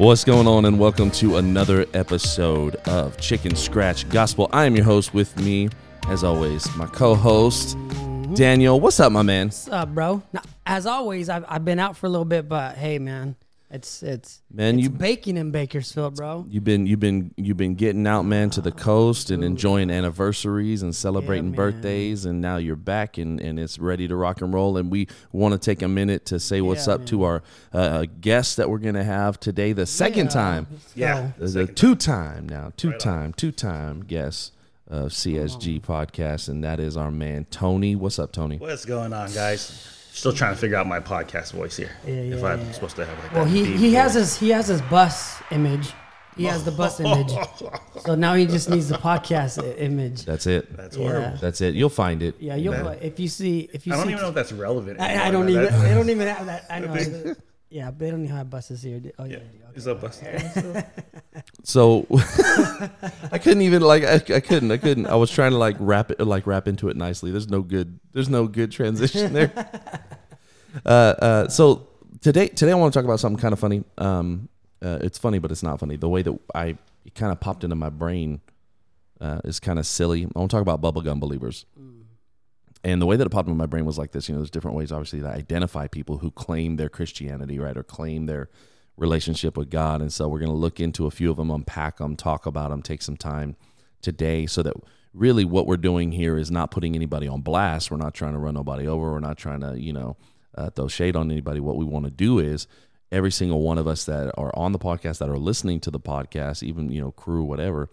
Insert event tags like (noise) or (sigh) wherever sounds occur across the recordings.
What's going on, and welcome to another episode of Chicken Scratch Gospel. I am your host. With me, as always, my co-host Daniel. What's up, my man? What's up, bro? Now, as always, I've, I've been out for a little bit, but hey, man, it's it's Man, it's you baking in Bakersfield, bro. you've been you've been you've been getting out, man, to the coast and enjoying anniversaries and celebrating man. birthdays, and now you're back and and it's ready to rock and roll. And we want to take a minute to say what's Yeah, up to our uh, guest that we're gonna have today, the second Yeah. time. Yeah. There's a two time now, two time, two time guest of CSG podcast, and that is our man Tony. What's up, Tony? What's going on, guys? Still trying to figure out my podcast voice here. Yeah, if I'm yeah. supposed to have like Well, that he deep he has his he has his bus image. He has the bus image. (laughs) So now he just needs the podcast i- image. That's it. That's Yeah. horrible. That's it. You'll find it. Yeah, you'll Man. if you see if you I don't see even know if that's relevant. I, I don't even That- (laughs) they don't even have that. I know. (laughs) Yeah, they don't even have buses here. Oh yeah. Yeah. They. Is that busted? So (laughs) I couldn't even like I, I couldn't I couldn't I was trying to like wrap it like wrap into it nicely. There's no good there's no good transition there. (laughs) uh, uh, so today today I want to talk about something kind of funny. Um, uh, it's funny but it's not funny. The way that I it kind of popped into my brain uh, is kind of silly. I want to talk about bubblegum believers. And the way that it popped into my brain was like this. You know, there's different ways, obviously, to identify people who claim their Christianity, right, or claim their relationship with God. And so we're going to look into a few of them, unpack them, talk about them, take some time today so that really what we're doing here is not putting anybody on blast. We're not trying to run nobody over. We're not trying to, you know, uh, throw shade on anybody. What we want to do is every single one of us that are on the podcast, that are listening to the podcast, even, you know, crew, whatever,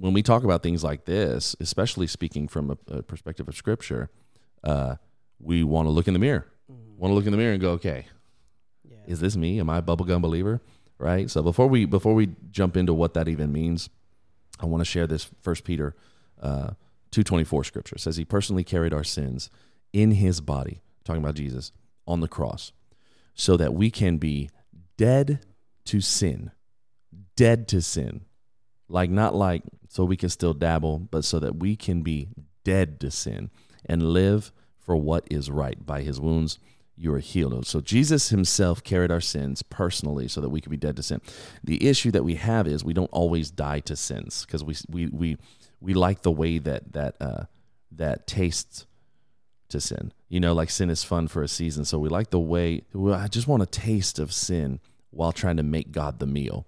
when we talk about things like this, especially speaking from a, a perspective of scripture, uh, we want to look in the mirror. Want to look in the mirror and go, okay. Is this me? Am I a bubblegum believer? Right. So before we before we jump into what that even means, I want to share this First Peter uh, two twenty four scripture. It says he personally carried our sins in his body, talking about Jesus on the cross, so that we can be dead to sin, dead to sin, like not like so we can still dabble, but so that we can be dead to sin and live for what is right. By his wounds, you are healed. So Jesus himself carried our sins personally so that we could be dead to sin. The issue that we have is we don't always die to sins because we, we, we, we like the way that, that, uh, that tastes to sin. You know, like sin is fun for a season. So we like the way, well, I just want a taste of sin while trying to make God the meal.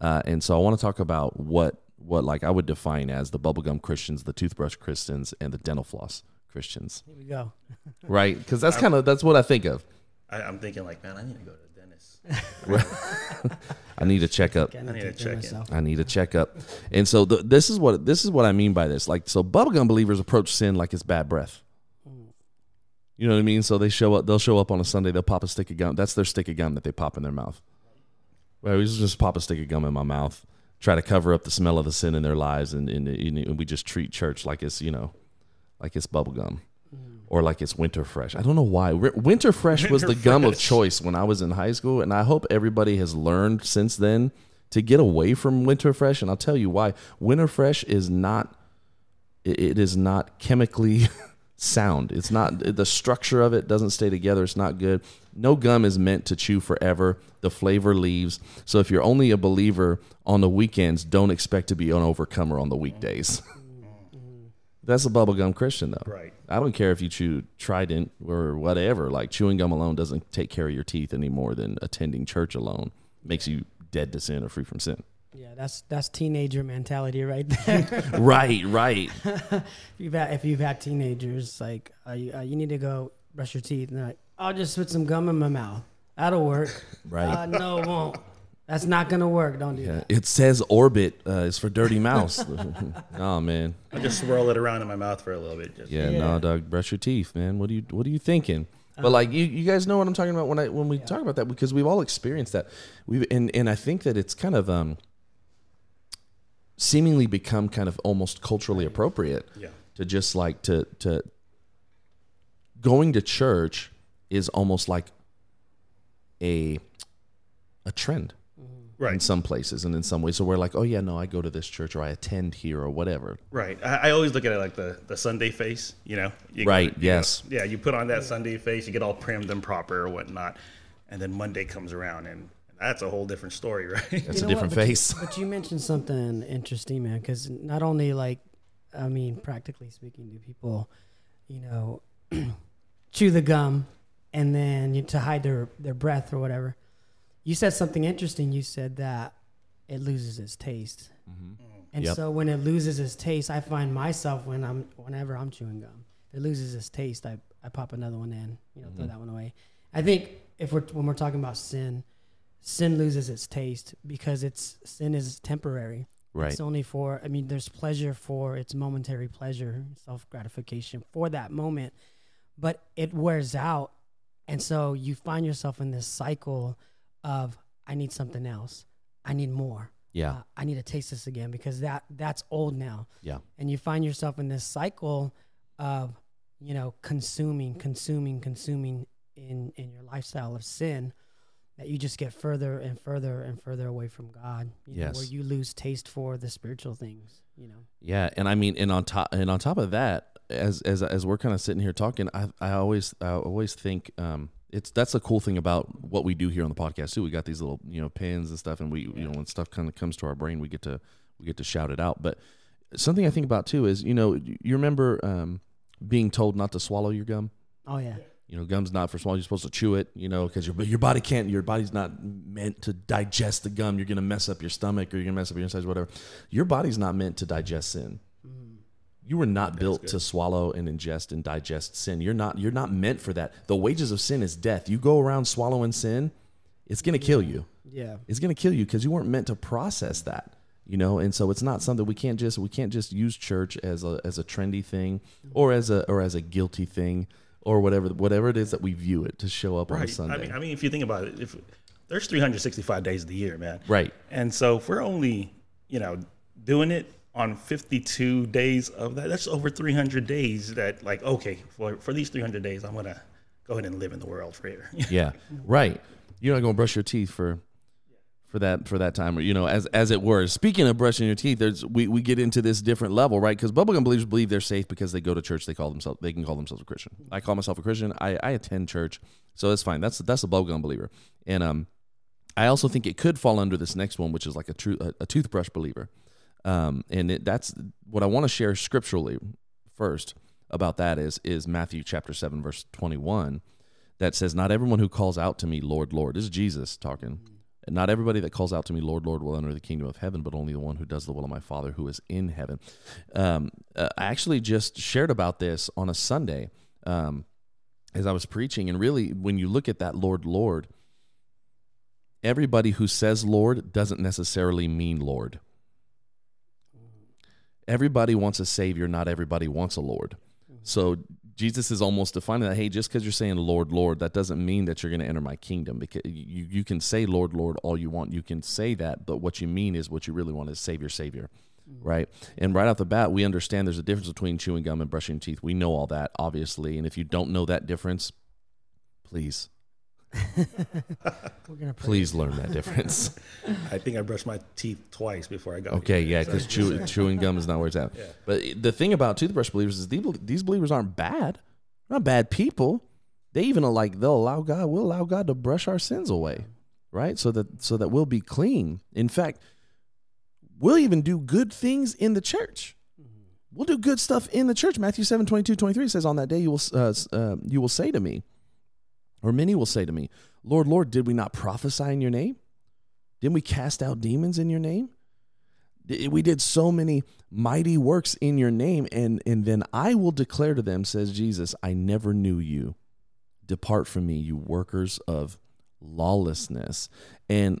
Uh, and so I want to talk about what what like I would define as the bubblegum Christians, the toothbrush Christians, and the dental floss Christians, Here we go. (laughs) right? Because that's kind of that's what I think of. I, I'm thinking like, man, I need to go to the dentist. (laughs) I need a checkup. Gotta need to take check in. I need a checkup. And so the, this is what this is what I mean by this. Like so, bubblegum believers approach sin like it's bad breath. You know what I mean? So they show up. They'll show up on a Sunday. They'll pop a stick of gum. That's their stick of gum that they pop in their mouth. Right? We just pop a stick of gum in my mouth. Try to cover up the smell of the sin in their lives, and, and, and we just treat church like it's you know, like it's bubble gum. Or like it's winter fresh. I don't know why. Winter fresh was the Winter gum of choice when I was in high school, and I hope everybody has learned since then to get away from winter fresh. And I'll tell you why. Winter fresh is not. It, it is not chemically (laughs) sound. It's not the structure of it doesn't stay together. It's not good. No gum is meant to chew forever. The flavor leaves. So if you're only a believer on the weekends, don't expect to be an overcomer on the weekdays. (laughs) That's a bubblegum Christian though. Right. I don't care if you chew Trident or whatever. Like chewing gum alone doesn't take care of your teeth any more than attending church alone makes you dead to sin or free from sin. Yeah, that's that's teenager mentality right there. (laughs) right, right. (laughs) if you've had if you've had teenagers, like uh, you, uh, you need to go brush your teeth, and they're like, I'll just put some gum in my mouth. That'll work. Right. Uh, no, it won't. That's not gonna work. Don't do Yeah, that. it says orbit uh, is for dirty mouse. (laughs) oh man. I just swirl it around in my mouth for a little bit. Just, Yeah, Yeah. no, dog. brush your teeth, man. What are you what are you thinking? But like you, you guys know what I'm talking about when I when we talk about that because we've all experienced that. We've and and I think that it's kind of um seemingly become kind of almost culturally appropriate Yeah. to just like to to going to church is almost like a a trend in some places and in some ways. So we're like, oh yeah, no, I go to this church or I attend here or whatever. Right. I, I always look at it like the, the Sunday face, you know? You go- Right, you yes. go- yeah, you put on that Sunday face, you get all primmed and proper or whatnot. And then Monday comes around and, and That's a whole different story, (laughs) right? That's You a different what? But you- face. But you mentioned something interesting, man. Because not only like, I mean, practically speaking, do people, you know, (clears throat) chew the gum and then you, to hide their their breath or whatever. You said something interesting. You said that it loses its taste, mm-hmm. mm. and Yep. so when it loses its taste, I find myself when I'm whenever I'm chewing gum, it loses its taste. I I pop another one in, you know, throw mm-hmm. that one away. I think if we're when we're talking about sin, sin loses its taste because it's sin is temporary. Right. It's only for I mean there's pleasure for it's momentary pleasure, self gratification for that moment, but it wears out and so you find yourself in this cycle of I need something else. I need more. Yeah. Uh, I need to taste this again because that that's old now. Yeah. And you find yourself in this cycle of you know consuming, consuming, consuming in in your lifestyle of sin that you just get further and further and further away from God. You know, Yes. where you lose taste for the spiritual things. You know. Yeah, and I mean, and on top, and on top of that, as as as we're kind of sitting here talking, I I always I always think um it's that's the cool thing about what we do here on the podcast too. We got these little you know pins and stuff, and we you know when stuff kind of comes to our brain, we get to we get to shout it out. But something I think about too is you know you remember um being told not to swallow your gum. Oh yeah. You know, gum's not for swallow. You're supposed to chew it. You know, because your your body can't. Your body's not meant to digest the gum. You're gonna mess up your stomach, or you're gonna mess up your insides, whatever. Your body's not meant to digest sin. You were not built to swallow and ingest and digest sin. You're not. You're not meant for that. The wages of sin is death. You go around swallowing sin, it's gonna kill you. Yeah. It's gonna kill you because you weren't meant to process that. You know, and so it's not something we can't just we can't just use church as a as a trendy thing or as a or as a guilty thing or whatever whatever it is that we view it to show up on a right. Sunday. I mean, I mean, if you think about it, if there's 365 days of the year, man. right. And so if we're only, you know, doing it on 52 days of that, that's over 300 days that like, okay, for, for these 300 days, I'm going to go ahead and live in the world for here. (laughs) Yeah. Right. You're not going to brush your teeth for for that for that time or you know as as it were. Speaking of brushing your teeth there's we, we get into this different level right? Because bubblegum believers believe they're safe because they go to church they call themselves they can call themselves a christian. I call myself a christian. I, I attend church so that's fine. That's that's a bubblegum believer. And um i also think it could fall under this next one which is like a true a, a toothbrush believer um and it, that's what i want to share scripturally first about that is is matthew chapter 7 verse 21 that says not everyone who calls out to me lord lord this is jesus talking and not everybody that calls out to me, Lord, Lord, will enter the kingdom of heaven, but only the one who does the will of my Father who is in heaven. Um, uh, I actually just shared about this on a Sunday um, as I was preaching. And really, when you look at that Lord, Lord, everybody who says Lord doesn't necessarily mean Lord. Everybody wants a Savior, not everybody wants a Lord. So Jesus is almost defining that. Hey, just because you're saying Lord, Lord, that doesn't mean that you're going to enter my kingdom. Because you you can say Lord, Lord all you want. You can say that, but what you mean is what you really want is Savior, Savior, right? And right off the bat, we understand there's a difference between chewing gum and brushing teeth. We know all that, obviously. And if you don't know that difference, please, We're gonna please learn that difference. (laughs) I think I brushed my teeth twice before I got Okay, here. yeah, because chew, (laughs) chewing gum is not where it's at. But the thing about toothbrush believers is these, these believers aren't bad. They're not bad people. They even are like they'll allow God. We'll allow God to brush our sins away, right? So that so that we'll be clean. In fact, we'll even do good things in the church. We'll do good stuff in the church. Matthew 7, 22, 23 says, On that day you will uh, uh, you will say to me, or many will say to me, Lord, Lord, did we not prophesy in your name? Didn't we cast out demons in your name? We did so many mighty works in your name, and, and then I will declare to them, says Jesus, I never knew you. Depart from me, you workers of lawlessness. And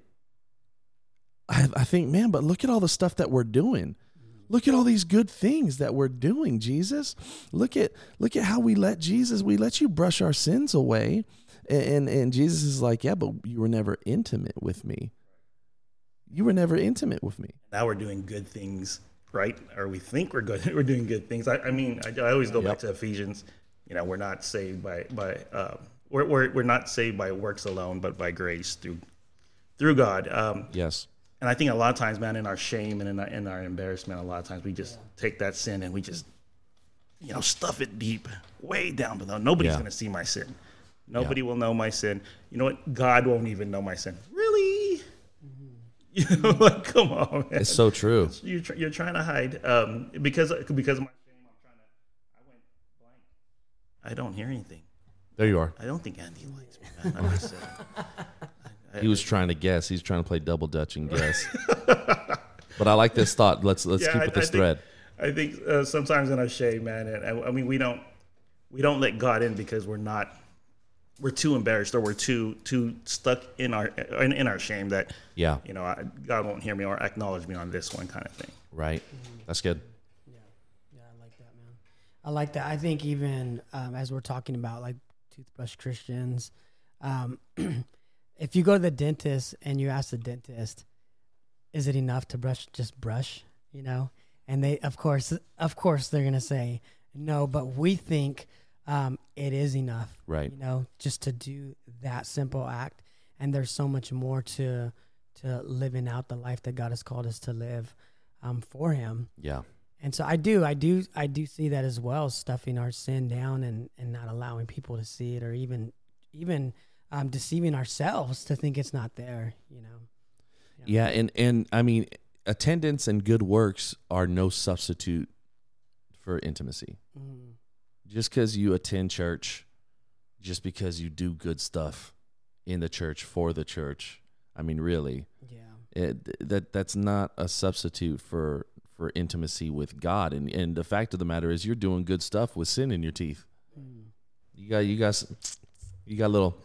I, I think, man, but look at all the stuff that we're doing. Look at all these good things that we're doing, Jesus. Look at look at how we let Jesus, we let you brush our sins away. And and Jesus is like, Yeah, but you were never intimate with me. You were never intimate with me. now we're doing good things, right? Or we think we're good. (laughs) We're doing good things. I, I mean, I, I always go Yep. back to Ephesians. You know, we're not saved by by uh, we're, we're we're not saved by works alone, but by grace through through God. Um, Yes. and I think a lot of times, man, in our shame and in our, in our embarrassment, a lot of times we just take that sin and we just you know stuff it deep, way down below. Nobody's Yeah. gonna see my sin. Nobody will know my sin. You know what? God won't even know my sin. Really? You (laughs) know, like come on, man. It's so true. you're tr- you're trying to hide um, because because of my shame. I'm trying to. I went blank. I don't hear anything. There you are. I don't think Andy likes me, man. I'm just saying. I- (laughs) He was trying to guess. He's trying to play double dutch and guess. (laughs) but I like this thought. Let's let's Yeah, keep I- with this I think- thread. I think uh, sometimes in our shame, man, and I, I mean, we don't we don't let God in because we're not we're too embarrassed or we're too too stuck in our in, in our shame that Yeah. you know I, God won't hear me or acknowledge me on this one kind of thing. Right. That's good. Yeah, I like that, man. I like that. I think even um, as we're talking about like toothbrush Christians, um, (clears throat) if you go to the dentist and you ask the dentist, "Is it enough to brush just brush?" You know, and they, of course, of course, they're gonna say no, but we think um, it is enough. Right. You know, just to do that simple act, and there's so much more to to living out the life that God has called us to live um, for Him. Yeah. And so I do, I do, I do see that as well, stuffing our sin down and, and not allowing people to see it, or even, even um, deceiving ourselves to think it's not there. You know. Yeah, and and I mean, attendance and good works are no substitute for intimacy. Mm, Just because you attend church, just because you do good stuff in the church for the church, I mean, really, yeah. it, that that's not a substitute for for intimacy with God. And and the fact of the matter is, you're doing good stuff with sin in your teeth. Mm. You got you got you got a little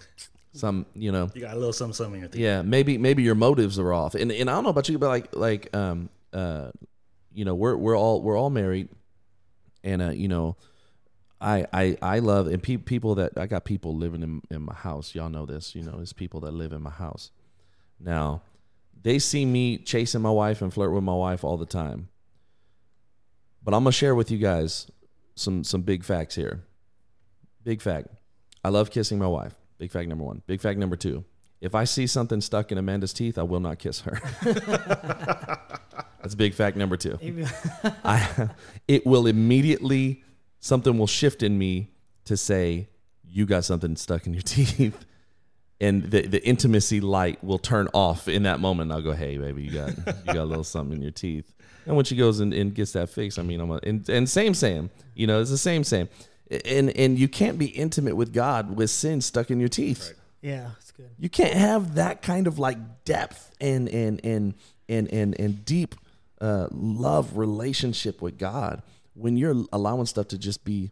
some you know You got a little something, something in your teeth. yeah maybe maybe your motives are off and and i don't know about you but like like um uh you know we're we're all we're all married and uh you know i i i love and pe- people that i got people living in in my house. Y'all know this you know there's people that live in my house. Now they see me chasing my wife and flirt with my wife all the time. But i'm gonna share with you guys some some big facts here. Big fact. I love kissing my wife. Big fact number one. Big fact number two. If I see something stuck in Amanda's teeth, I will not kiss her. (laughs) That's big fact number two. I, it will immediately something will shift in me to say you got something stuck in your (laughs) teeth, and the the intimacy light will turn off in that moment. I'll go, hey baby, you got you got a little something in your teeth. And when she goes and, and gets that fixed, I mean, I'm a, and, and same same, you know, it's the same same, and and you can't be intimate with God with sin stuck in your teeth yeah, it's good. you can't have that kind of like depth and and and and and, and deep uh, love relationship with God when you're allowing stuff to just be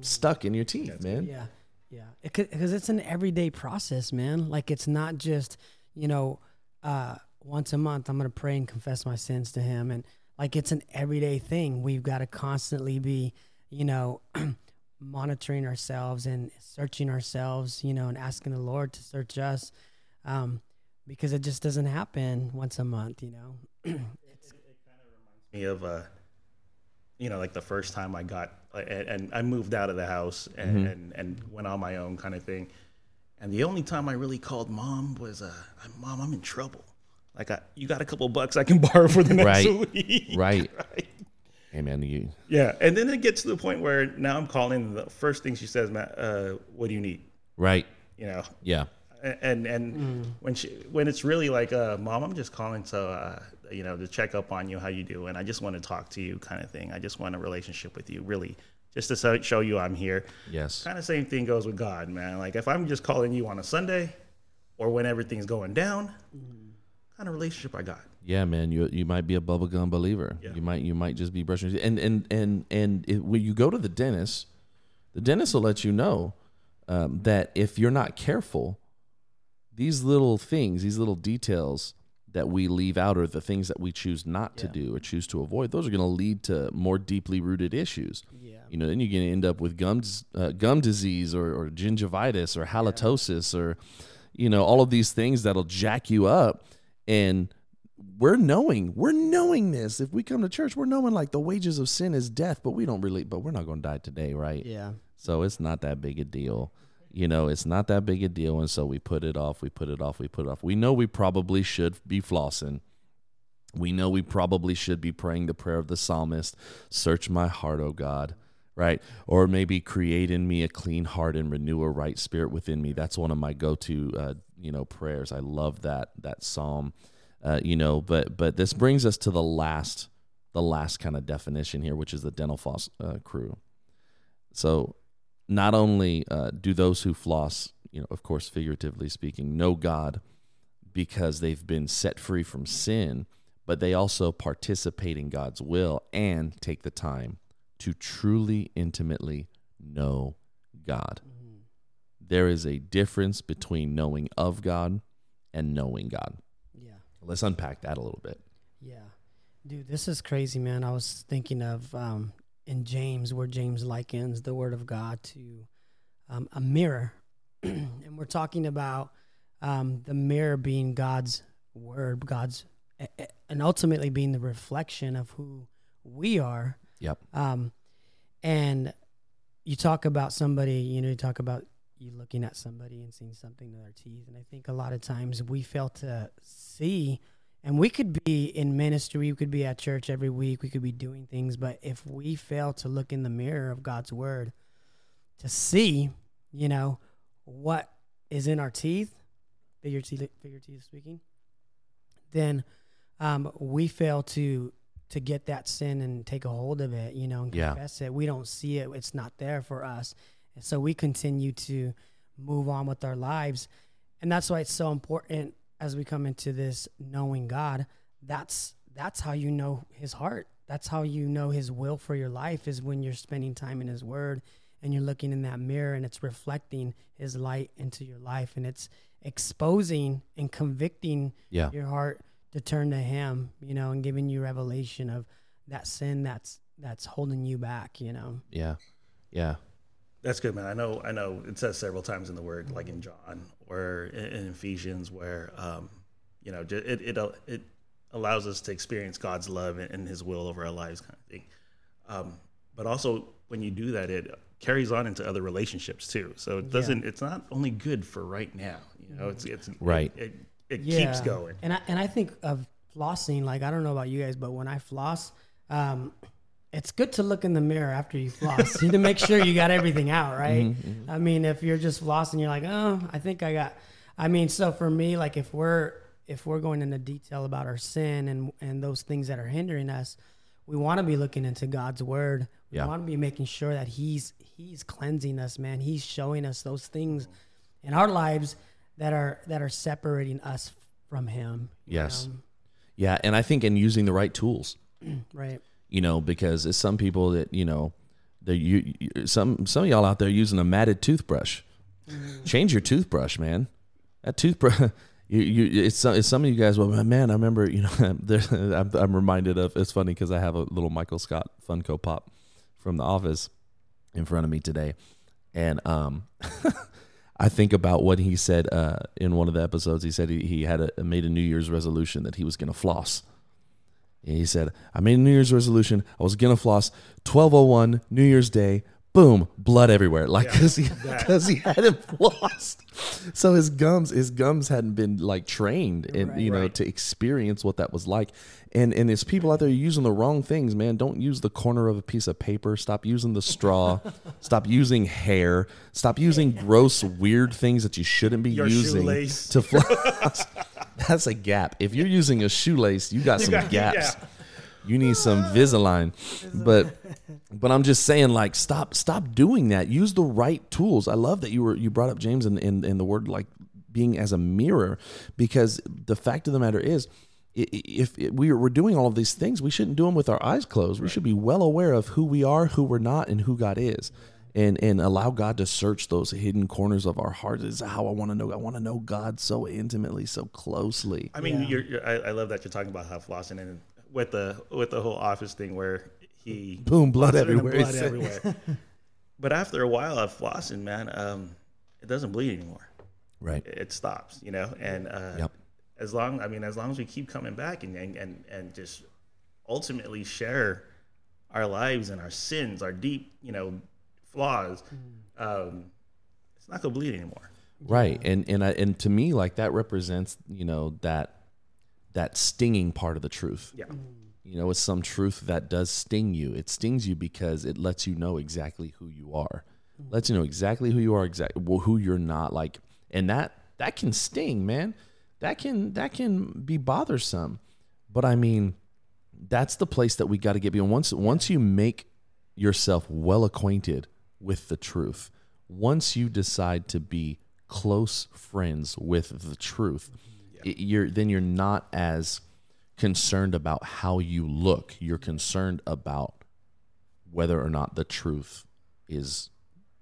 stuck in your teeth, man. Yeah, yeah. Because it's an everyday process, man. Like it's not just you know uh, once a month I'm gonna pray and confess my sins to Him, and like it's an everyday thing. We've got to constantly be, you know. (clears throat) monitoring ourselves and searching ourselves you know and asking the lord to search us um, because it just doesn't happen once a month you know (clears throat) it, it, it kind of reminds me of uh you know like the first time i got and, and i moved out of the house and, and and went on my own kind of thing and the only time i really called mom was uh mom i'm in trouble like I, you got a couple bucks i can (laughs) borrow for the next Right. week (laughs) Right. right Hey man, you yeah and then it gets to the point where now i'm calling the first thing she says matt uh what do you need right. you know Yeah. and and when she when it's really like uh mom i'm just calling to uh you know to check up on you how you do and i just want to talk to you kind of thing i just want a relationship with you really just to so- show you i'm here Yes. kind of same thing goes with god man like if i'm just calling you on a sunday or when everything's going down kind of relationship i got Yeah, man. You you might be a bubblegum believer. Yeah. You might you might just be brushing and and and and it, when you go to the dentist, the dentist will let you know um, that if you're not careful, these little things, these little details that we leave out, or the things that we choose not to do or choose to avoid, those are going to lead to more deeply rooted issues. yeah. You know, then you're going to end up with gum uh, gum disease or, or gingivitis or halitosis or you know all of these things that'll jack you up. And we're knowing we're knowing this. If we come to church we're knowing like the wages of sin is death but we don't really but we're not going to die today right? Yeah. So it's not that big a deal you know it's not that big a deal. And so we put it off we put it off we put it off. We know we probably should be flossing. We know we probably should be praying the prayer of the psalmist. Search my heart o god right? Or maybe create in me a clean heart and renew a right spirit within me. That's one of my go-to uh, you know prayers. I love that that psalm uh, you know. But but this brings us to the last the last kind of definition here, which is the dental floss uh, crew. So not only uh, do those who floss, you know, of course, figuratively speaking, know God because they've been set free from sin, but they also participate in God's will and take the time to truly intimately know God. Mm-hmm. There is a difference between knowing of God and knowing God. Yeah. Let's unpack that a little bit. Yeah. Dude, this is crazy, man. I was thinking of um, in James, where James likens the Word of God to um, a mirror. (clears throat) and we're talking about um, the mirror being God's Word, God's, and ultimately being the reflection of who we are. Yep. Um, and you talk about somebody, you know, you talk about you looking at somebody and seeing something in their teeth. And I think a lot of times we fail to see and we could be in ministry, we could be at church every week, we could be doing things, but if we fail to look in the mirror of God's word to see, you know, what is in our teeth, figuratively, figuratively speaking, then um, we fail to to get that sin and take a hold of it, you know, and Yeah. confess it. We don't see it; it's not there for us, and so we continue to move on with our lives, and that's why it's so important as we come into this knowing God. That's that's how you know His heart. That's how you know His will for your life is when you're spending time in His Word and you're looking in that mirror and it's reflecting His light into your life and it's exposing and convicting Yeah. your heart to turn to him you know and giving you revelation of that sin that's that's holding you back you know Yeah. Yeah. That's good, man. I know. I know. It says several times in the Word, like in John or in, in Ephesians, where um, you know, it it it allows us to experience God's love and, and His will over our lives, kind of thing. Um, but also, when you do that, it carries on into other relationships too. So it doesn't. It's not only good for right now. You know, it's it's Right. It, it, it keeps going. and i and i think of flossing like i don't know about you guys but when i floss um it's good to look in the mirror after you floss (laughs) to make sure you got everything out right mm-hmm, mm-hmm. i mean if you're just flossing you're like oh i think i got i mean so for me like if we're if we're going into detail about our sin and and those things that are hindering us we want to be looking into god's word we Yeah. want to be making sure that he's he's cleansing us man he's showing us those things in our lives that are that are separating us from him Yes. know? Yeah. And I think in using the right tools, (clears throat) right you know, because it's some people that, you know, they you some some of y'all out there using a matted toothbrush. Change your toothbrush, man. That toothbrush (laughs) you, you it's some, it's some of you guys well man I remember you know (laughs) there, (laughs) I'm, I'm reminded of it's funny because I have a little Michael Scott Funko Pop from the office in front of me today and um I think about what he said uh, in one of the episodes. He said he, he had a, made a New Year's resolution that he was going to floss. And he said, I made a New Year's resolution. I was going to floss 1201 New Year's Day. Boom, blood everywhere. Like, because he, cause he (laughs) hadn't flossed. (laughs) So his gums, his gums hadn't been like trained and, Right. you know, Right. to experience what that was like. And, and there's people out there using the wrong things, man. Don't use the corner of a piece of paper. Stop using the straw. (laughs) Stop using hair. Stop using gross, weird things that you shouldn't be Your using shoelace. to floss. That's a gap. If you're using a shoelace, you got some got- gaps. yeah. You need some Visalign. But but I'm just saying, like, stop stop doing that. Use the right tools. I love that you were you brought up James in in, in the word like being as a mirror, because the fact of the matter is. i- i- If we are, we're doing all of these things, we shouldn't do them with our eyes closed. We should be well aware of who we are, who we're not, and who God is, and and allow God to search those hidden corners of our hearts. Is how I want to know. I want to know God so intimately, so closely. I mean, Yeah. you're, you're, I, I love that you're talking about how flossing and with the with the whole office thing where he Boom, blood everywhere, blood everywhere. (laughs) but after a while of flossing, man, um, it doesn't bleed anymore. Right. It stops, you know. And uh, Yep. as long, I mean, as long as we keep coming back and and and, and just ultimately share our lives and our sins, our deep, you know, flaws, um, it's not gonna bleed anymore. right and and I, and to me like that represents you know that that stinging part of the truth Yeah. you know it's some truth that does sting you it stings you because it lets you know exactly who you are lets you know exactly who you are exactly who you're not like and that that can sting man that can that can be bothersome. But I mean, that's the place that we got to get beyond. Once once you make yourself well acquainted with the truth, once you decide to be close friends with the truth, it- you're then you're not as concerned about how you look. You're concerned about whether or not the truth is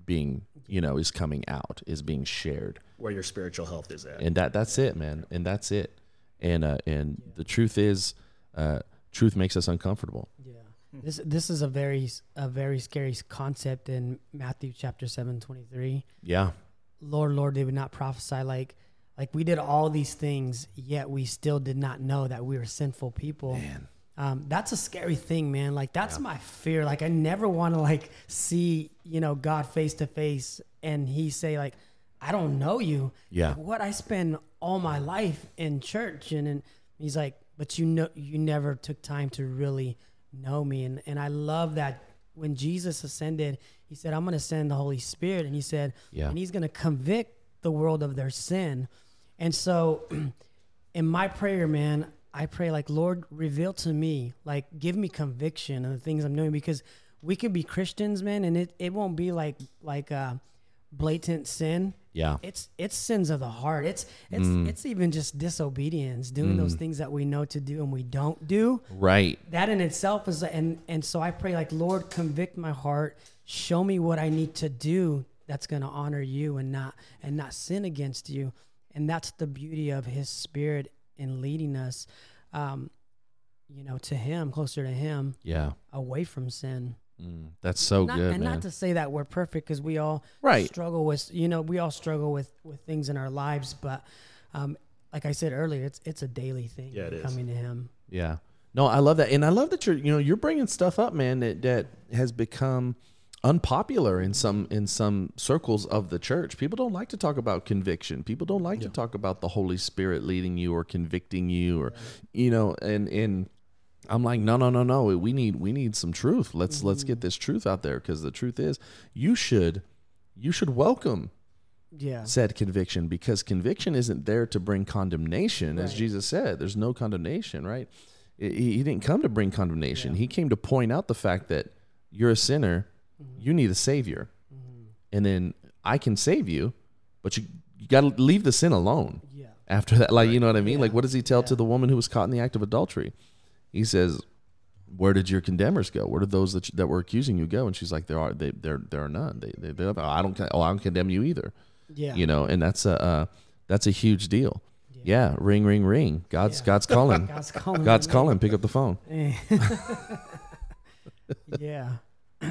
being, you know, is coming out, is being shared Where your spiritual health is at. and that that's it man and that's it and uh and the truth is uh truth makes us uncomfortable Yeah. This this is a very a very scary concept in Matthew chapter 7 23. yeah Lord, Lord, did we not prophesy like like we did all these things, yet we still did not know that we were sinful people. man Um, that's a scary thing, man. Like that's my fear. Like I never want to like see you know God face to face and He say like, I don't know you. Yeah. Like, what I spend all my life in church and and He's like, but you know you never took time to really know me and and I love that when Jesus ascended, He said, I'm going to send the Holy Spirit, and He said, Yeah. and He's going to convict the world of their sin, and so (clears throat) in my prayer, man, I pray like, Lord, reveal to me, like, give me conviction of the things I'm doing because we could be Christians, man, and it, it won't be like like uh, blatant sin. yeah It's it's sins of the heart. It's it's it's even just disobedience, doing those things that we know to do and we don't do. right That in itself is and and so I pray like, Lord, convict my heart, show me what I need to do that's going to honor you and not and not sin against you. And that's the beauty of His Spirit in leading us, um, you know, to Him, closer to Him, yeah away from sin. Mm, that's so Not- good and man not to say that we're perfect because we all Right. struggle with you know we all struggle with with things in our lives, but um, like I said earlier, it's it's a daily thing. Yeah, it is. coming to Him. yeah no i love that and i love that you're you know you're bringing stuff up man that that has become unpopular in some in some circles of the church people don't like to talk about conviction people don't like to talk about the holy spirit leading you or convicting you or you know and and I'm like, no, no, no, no. We need we need some truth. Let's let's get mm-hmm. this truth out there because the truth is, you should you should welcome Yeah, said conviction because conviction isn't there to bring condemnation, as Jesus said. There's no condemnation, right? He, he didn't come to bring condemnation. He came to point out the fact that you're a sinner, you need a savior, and then I can save you, but you you got to leave the sin alone yeah, after that. Like, you know what I mean? Yeah. Like, what does he tell to the woman who was caught in the act of adultery? He says, "Where did your condemners go? Where did those that, that were accusing you go?" And she's like, "There are they there there are none. They they, they I don't oh I don't condemn you either. yeah. You know, and that's a uh, that's a huge deal. Yeah, ring ring ring. God's Yeah. God's calling. (laughs) God's calling. God's calling. Pick up the phone. (laughs) yeah. (clears throat)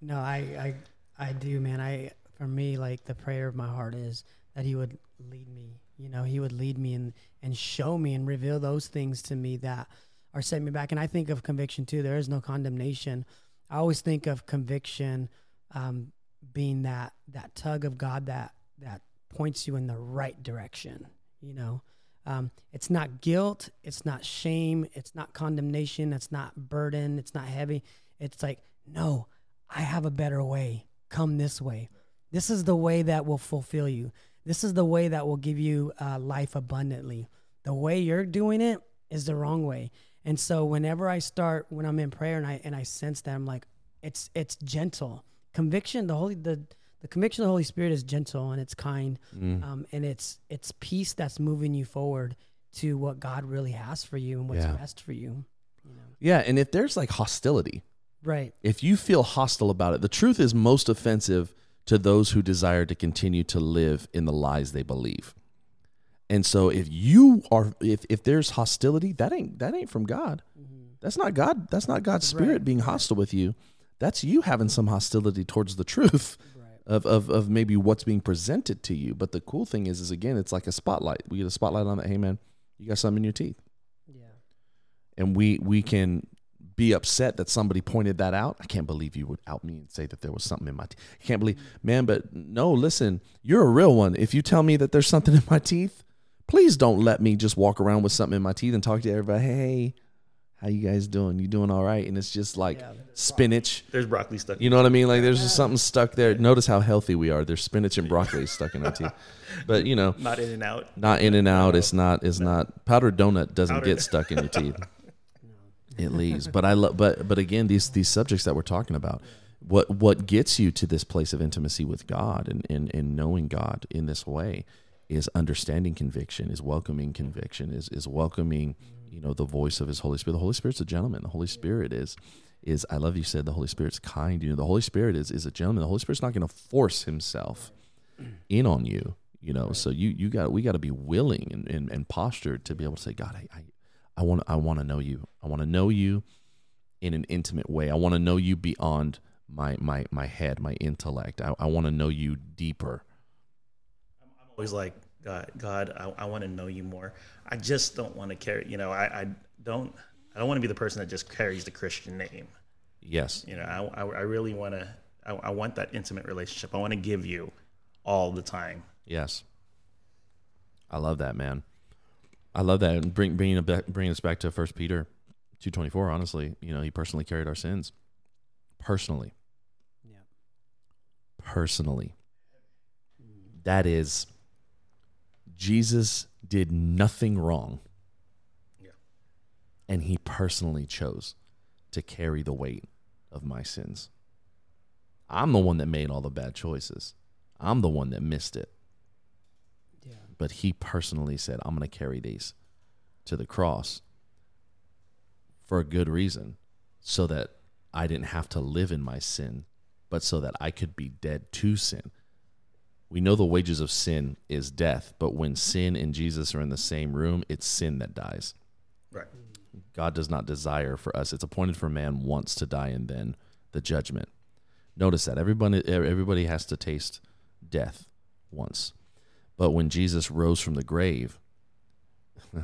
no, I, I, I do, man. I, for me, like the prayer of my heart is that He would lead me. You know, He would lead me and and show me and reveal those things to me that are setting me back. And I think of conviction too. There is no condemnation. I always think of conviction um, being that that tug of God that that points you in the right direction. You know, um, it's not guilt, it's not shame, it's not condemnation, it's not burden, it's not heavy. It's like, no, I have a better way. Come this way. This is the way that will fulfill you. This is the way that will give you uh, life abundantly. The way you're doing it is the wrong way. And so whenever I start, when I'm in prayer and I and I sense that, I'm like, it's it's gentle. Conviction, the holy the the conviction of the Holy Spirit is gentle and it's kind, Mm. um, and it's it's peace that's moving you forward to what God really has for you and what's Yeah. best for you. You know, Yeah, and if there's like hostility, right? if you feel hostile about it, the truth is most offensive to those who desire to continue to live in the lies they believe. And so if you are if if there's hostility, that ain't that ain't from God. Mm-hmm. That's not God. That's not God's spirit Right. being hostile with you. That's you having some hostility towards the truth Right. of, of of maybe what's being presented to you. But the cool thing is is again, it's like a spotlight. We get a spotlight on that, hey man, you got something in your teeth. Yeah. And we we can be upset that somebody pointed that out. I can't believe you would out me and say that there was something in my teeth. I can't believe, man, but no, listen, you're a real one. If you tell me that there's something in my teeth, please don't let me just walk around with something in my teeth and talk to everybody. Hey, how you guys doing? You doing all right? And it's just like Yeah. spinach. There's broccoli stuck. You know what I mean? Like there's just something stuck there. Notice how healthy we are. There's spinach and broccoli stuck in our teeth. But you know, (laughs) Not in and out. not in and out. It's not. It's not. Powdered donut doesn't Powdered- get stuck in your teeth. (laughs) It leaves. But I love. But but again, these these subjects that we're talking about, what what gets you to this place of intimacy with God and and, and knowing God in this way, is understanding conviction, is welcoming conviction, is is welcoming, you know, the voice of His Holy Spirit. The Holy Spirit's a gentleman. The Holy Spirit is. Is I love you said the Holy Spirit's kind. You know the Holy Spirit is is a gentleman. The Holy Spirit's not going to force Himself in on you you know so you you got we got to be willing and, and, and postured to be able to say god i i, I want i want to know you i want to know you in an intimate way i want to know you beyond my my my head my intellect i, I want to know you deeper I'm always like, God, God, I, I want to know you more. I just don't want to carry, you know, I, I don't, I don't want to be the person that just carries the Christian name. yes You know, I, I, I really want to, I, I want that intimate relationship. I want to give you all the time. yes i love that man i love that and bring bringing back bringing us back to first peter 224 honestly you know he personally carried our sins personally Yeah. personally. That is, Jesus did nothing wrong. Yeah. And he personally chose to carry the weight of my sins. I'm the one that made all the bad choices. I'm the one that missed it. But he personally said, I'm going to carry these to the cross for a good reason so that I didn't have to live in my sin, but so that I could be dead to sin. We know the wages of sin is death, but when sin and Jesus are in the same room, it's sin that dies. Right. God does not desire for us. It's appointed for man once to die and then the judgment. Notice that everybody everybody has to taste death once. But when Jesus rose from the grave, (laughs) uh,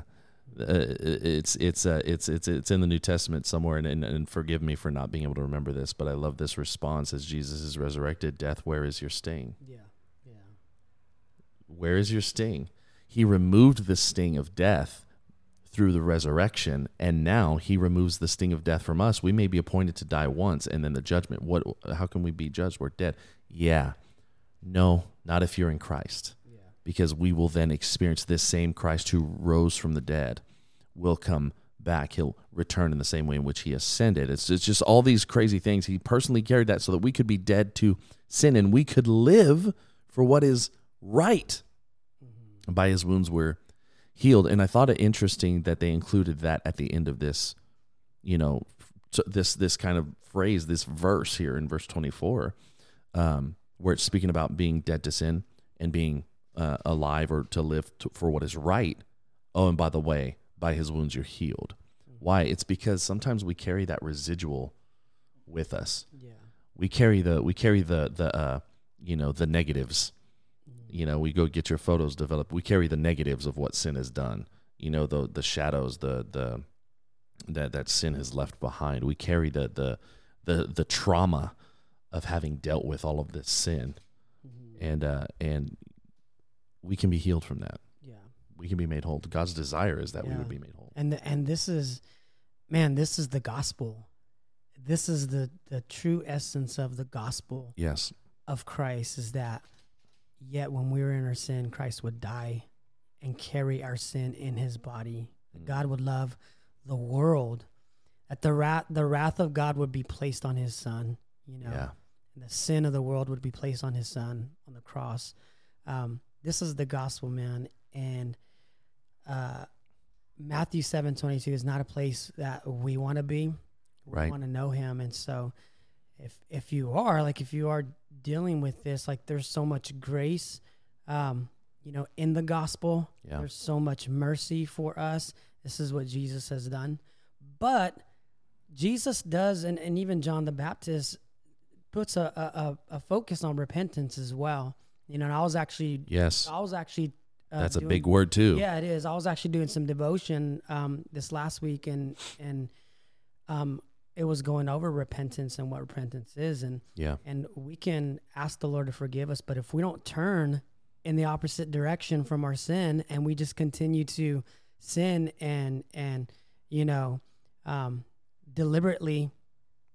it's it's uh, it's it's it's in the New Testament somewhere, and, and and forgive me for not being able to remember this, but I love this response as Jesus is resurrected. Death, where is your sting? Yeah. Yeah. Where is your sting? He removed the sting of death through the resurrection, and now he removes the sting of death from us. We may be appointed to die once, and then the judgment. What? How can we be judged? We're dead. Yeah, no, not if you're in Christ. Because we will then experience this same Christ who rose from the dead will come back. He'll return in the same way in which he ascended. It's, it's just all these crazy things. He personally carried that so that we could be dead to sin and we could live for what is right. And by his wounds we're healed. And I thought it interesting that they included that at the end of this, you know, this this kind of phrase, this verse here in verse 24, um, where it's speaking about being dead to sin and being uh, alive or to live to, for what is right. Oh, and by the way, by his wounds you're healed. Why? It's because sometimes we carry that residual with us. Yeah. We carry the we carry the the uh, you know the negatives you know we go get your photos developed we carry the negatives of what sin has done you know the the shadows the the that that sin has left behind we carry the the the the trauma of having dealt with all of this sin and uh and we can be healed from that Yeah. we can be made whole god's desire is that we would be made whole And the, and this is, man, this is the gospel. This is the the true essence of the gospel yes of Christ is that yet when we were in our sin, Christ would die and carry our sin in his body. Mm. God would love the world. That the wrath the wrath of God would be placed on his son, you know. yeah And the sin of the world would be placed on his son on the cross. Um, this is the gospel, man. And uh, Matthew seven twenty two is not a place that we want to be. We Right. want to know him. And so if if you are, like if you are dealing with this, like there's so much grace um, you know, in the gospel. Yeah. There's so much mercy for us. This is what Jesus has done. But Jesus does, and, and even John the Baptist puts a, a- a focus on repentance as well. You know, and I was actually, yes I was actually, uh, that's a big word too yeah, it is. I was actually doing some devotion um, this last week, and and um, it was going over repentance and what repentance is, and yeah and we can ask the Lord to forgive us, but if we don't turn in the opposite direction from our sin, and we just continue to sin and and you know um, deliberately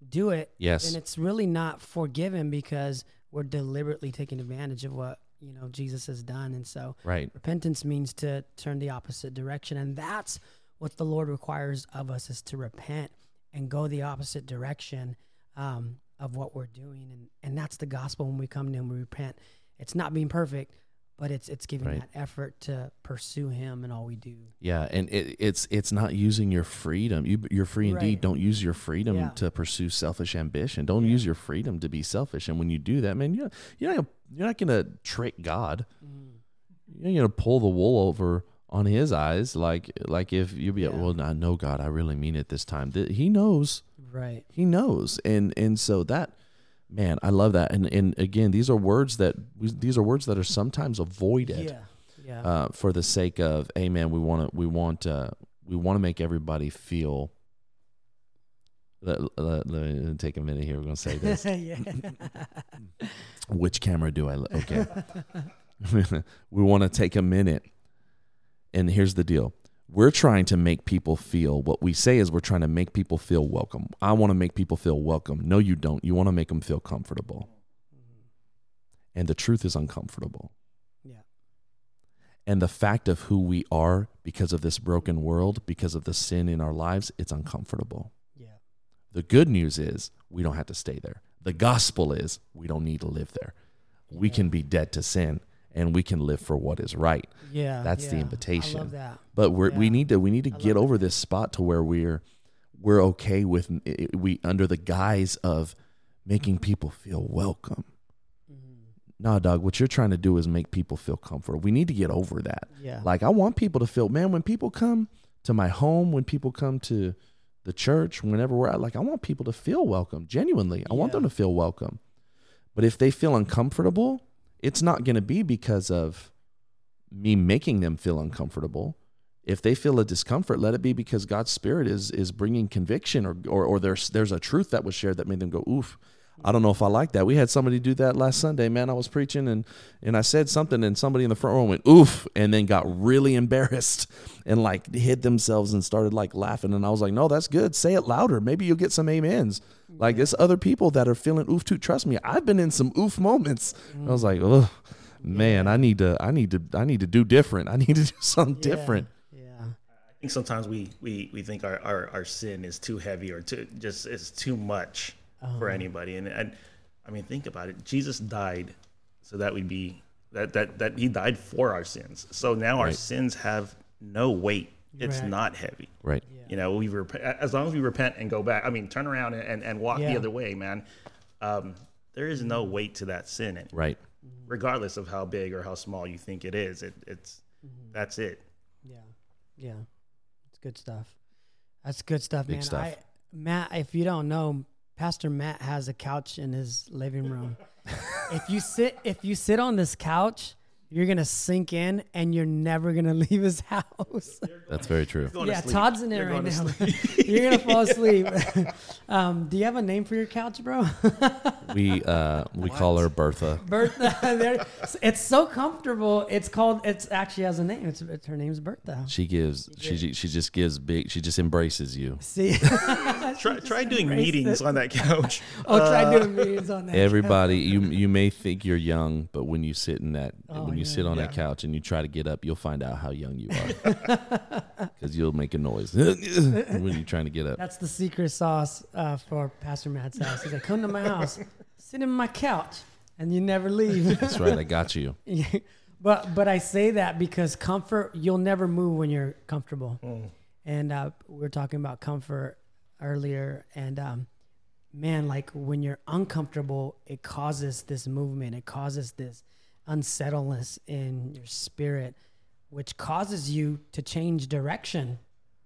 do it, Yes. and it's really not forgiven because we're deliberately taking advantage of what you know Jesus has done. And so right. repentance means to turn the opposite direction, and that's what the Lord requires of us is to repent and go the opposite direction um, of what we're doing, and and that's the gospel when we come to Him, we repent. It's not being perfect, but it's it's giving Right. that effort to pursue Him and all we do. Yeah, and it, it's it's not using your freedom. You you're free indeed. Right. Don't use your freedom Yeah. to pursue selfish ambition. Don't use your freedom to be selfish. And when you do that, man, you're you're not gonna, you're not gonna trick God. Mm-hmm. You're gonna pull the wool over on His eyes. Like like if you be Yeah. well, I know God. I really mean it this time. He knows. Right. He knows, and and so that man, I love that. And and again, these are words that these are words that are sometimes avoided Yeah. Yeah. uh, for the sake of, hey man, we want to we want uh, we want to make everybody feel. Let, let, let me take a minute here. We're gonna say (laughs) this. (laughs) Which camera do I? l- Okay. (laughs) we want to take a minute, and here's the deal. We're trying to make people feel what we say is we're trying to make people feel welcome. I want to make people feel welcome. No, you don't. You want to make them feel comfortable. And the truth is uncomfortable. Yeah. And the fact of who we are because of this broken world, because of the sin in our lives, it's uncomfortable. Yeah. The good news is we don't have to stay there. The gospel is we don't need to live there. We can be dead to sin and we can live for what is right. Yeah. That's the invitation. That. But we're, we need to we need to I get over this spot to where we're we're okay with we under the guise of making people feel welcome. Mm-hmm. Nah, dog, what you're trying to do is make people feel comfortable. We need to get over that. Yeah. Like I want people to feel, man, when people come to my home, when people come to the church, whenever we're at, like I want people to feel welcome. Genuinely. I want them to feel welcome. But if they feel uncomfortable, it's not going to be because of me making them feel uncomfortable. If they feel a discomfort, let it be because God's spirit is is bringing conviction or or, or there's there's a truth that was shared that made them go, "Oof, I don't know if I like that." We had somebody do that last Sunday, man. I was preaching and and I said something and somebody in the front row went, "Oof," and then got really (laughs) embarrassed and like hid themselves and started like laughing and I was like, "No, that's good. Say it louder. Maybe you'll get some amens." Like there's other people that are feeling oof too. Trust me, I've been in some oof moments. I was like, "Oh, man, I need to I need to I need to do different. I need to do (laughs) something Yeah. different." Yeah. I think sometimes we we, we think our, our, our sin is too heavy or too just it's too much for anybody. And and I mean think about it. Jesus died so that we'd be that that that he died for our sins. So now our sins have no weight. It's Right. not heavy. Right. You know, we rep- as long as we repent and go back. I mean, turn around and, and, and walk Yeah. the other way, man. Um, there is no weight to that sin, and Right. regardless of how big or how small you think it is. It, it's that's it. Yeah, yeah, it's good stuff. That's good stuff, Big man. stuff. I, Matt, if you don't know, Pastor Matt has a couch in his living room. if you sit, if you sit on this couch, you're gonna sink in, and you're never gonna (laughs) leave his house. That's very true. Going to yeah. Todd's in there You're right going to now. (laughs) you're gonna fall (laughs) asleep. um, do you have a name for your couch, bro? We uh we call her Bertha. Bertha. It's so comfortable. It's called. It's actually has a name. It's, it's her name's Bertha. She gives she she just gives big she just embraces you. See, try try doing meetings on that couch. I'll try doing meetings on that. Everybody you you may think you're young, but when you sit in that Oh, when you sit on that couch and you try to get up, you'll find out how young you are. (laughs) Cuz you'll make a noise (laughs) when you're trying to get up. That's the secret sauce uh, for Pastor Matt's house. He's like, come to my house, sit in my couch, and you never leave. (laughs) That's right, I got you. but but I say that because comfort, you'll never move when you're comfortable. And uh, we are talking about comfort earlier, and um, man, like when you're uncomfortable, it causes this movement. It causes this unsettledness in your spirit, which causes you to change direction.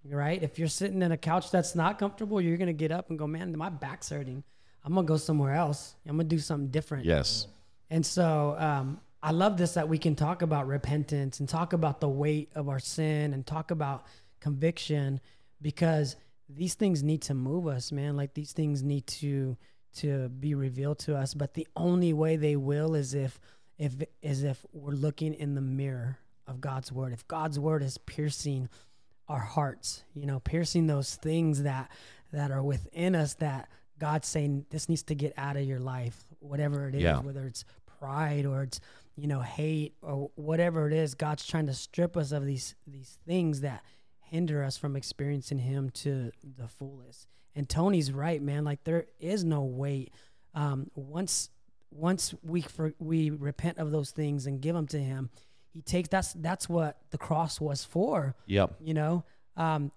Right? If you're sitting in a couch that's not comfortable, you're gonna get up and go, man, my back's hurting. I'm gonna go somewhere else. I'm gonna do something different. Yes. And so um, I love this that we can talk about repentance and talk about the weight of our sin and talk about conviction because these things need to move us, man. Like these things need to to be revealed to us. But the only way they will is if if is if we're looking in the mirror of God's word. If God's word is piercing our hearts, you know, piercing those things that that are within us that God's saying this needs to get out of your life, whatever it is, Yeah. whether it's pride or it's you know hate or whatever it is. God's trying to strip us of these these things that hinder us from experiencing Him to the fullest. And Tony's right, man. Like there is no weight. Um, once once we for, we repent of those things and give them to Him, He takes that's that's what the cross was for Yep. you know um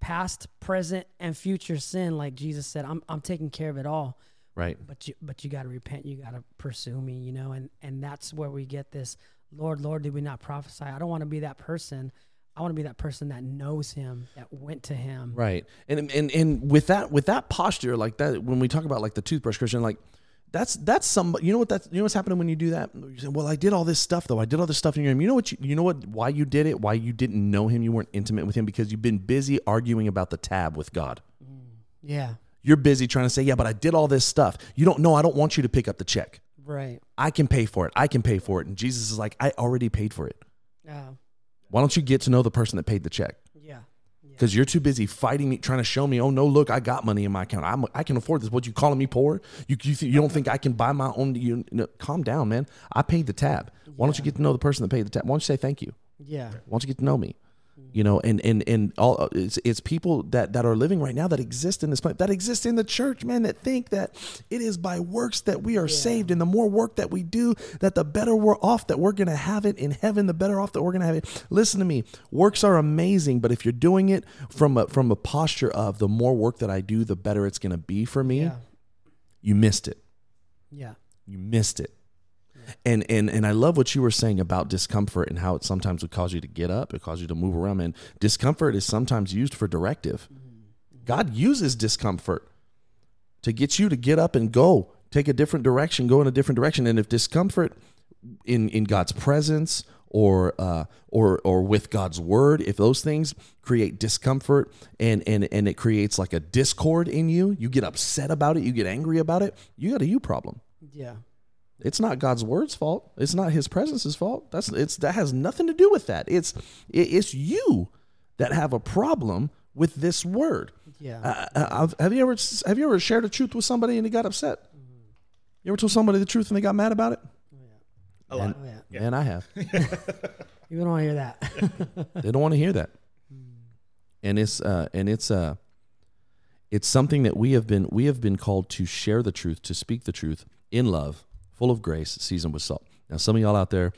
past present and future sin like jesus said i'm, I'm taking care of it all Right. but you but you got to repent you got to pursue me you know and and that's where we get this lord lord did we not prophesy i don't want to be that person i want to be that person that knows him that went to him Right. And and and with that with that posture like that when we talk about like the toothbrush Christian like that's that's some you know what that's you know what's happening when you do that? You say well I did all this stuff though. I did all this stuff in your name. You know what you, you know what why you did it? Why you didn't know him? You weren't intimate with him because you've been busy arguing about the tab with God. Yeah. You're busy trying to say yeah but I did all this stuff. You don't know I don't want you to pick up the check. Right. I can pay for it. I can pay for it. And Jesus is like I already paid for it. Uh, why don't you get to know the person that paid the check because you're too busy fighting me, trying to show me, oh no, look, I got money in my account. I'm, I can afford this. What you calling me poor? You you, th- you don't think I can buy my own? You no, calm down, man. I paid the tab. Why don't you get to know the person that paid the tab? Why don't you say thank you? yeah Why don't you get to know me? You know, and and and all uh, it's it's people that that are living right now that exist in this planet that exist in the church, man, that think that it is by works that we are saved, and the more work that we do, that the better we're off that we're gonna have it in heaven, the better off that we're gonna have it. Listen to me, works are amazing, but if you're doing it from a from a posture of the more work that I do, the better it's gonna be for me, yeah. you missed it. Yeah. You missed it and and and i love what you were saying about discomfort and how it sometimes would cause you to get up it cause you to move around and discomfort is sometimes used for directive. God uses discomfort to get you to get up and go take a different direction go in a different direction. And if discomfort in in god's presence or uh, or or with God's word, if those things create discomfort and and and it creates like a discord in you, you get upset about it, you get angry about it, you got a you problem. yeah It's not God's word's fault. It's not His presence's fault. That's it's that has nothing to do with that. It's it, it's you that have a problem with this word. yeah Uh, uh, have you ever have you ever shared a truth with somebody and they got upset? You ever told somebody the truth and they got mad about it? A lot. oh yeah Yeah. Man, I have. (laughs) you don't want to hear that (laughs) they don't want to hear that, and it's uh, and it's uh, it's something that we have been we have been called to share the truth, to speak the truth in love, full of grace, seasoned with salt. Now, some of y'all out there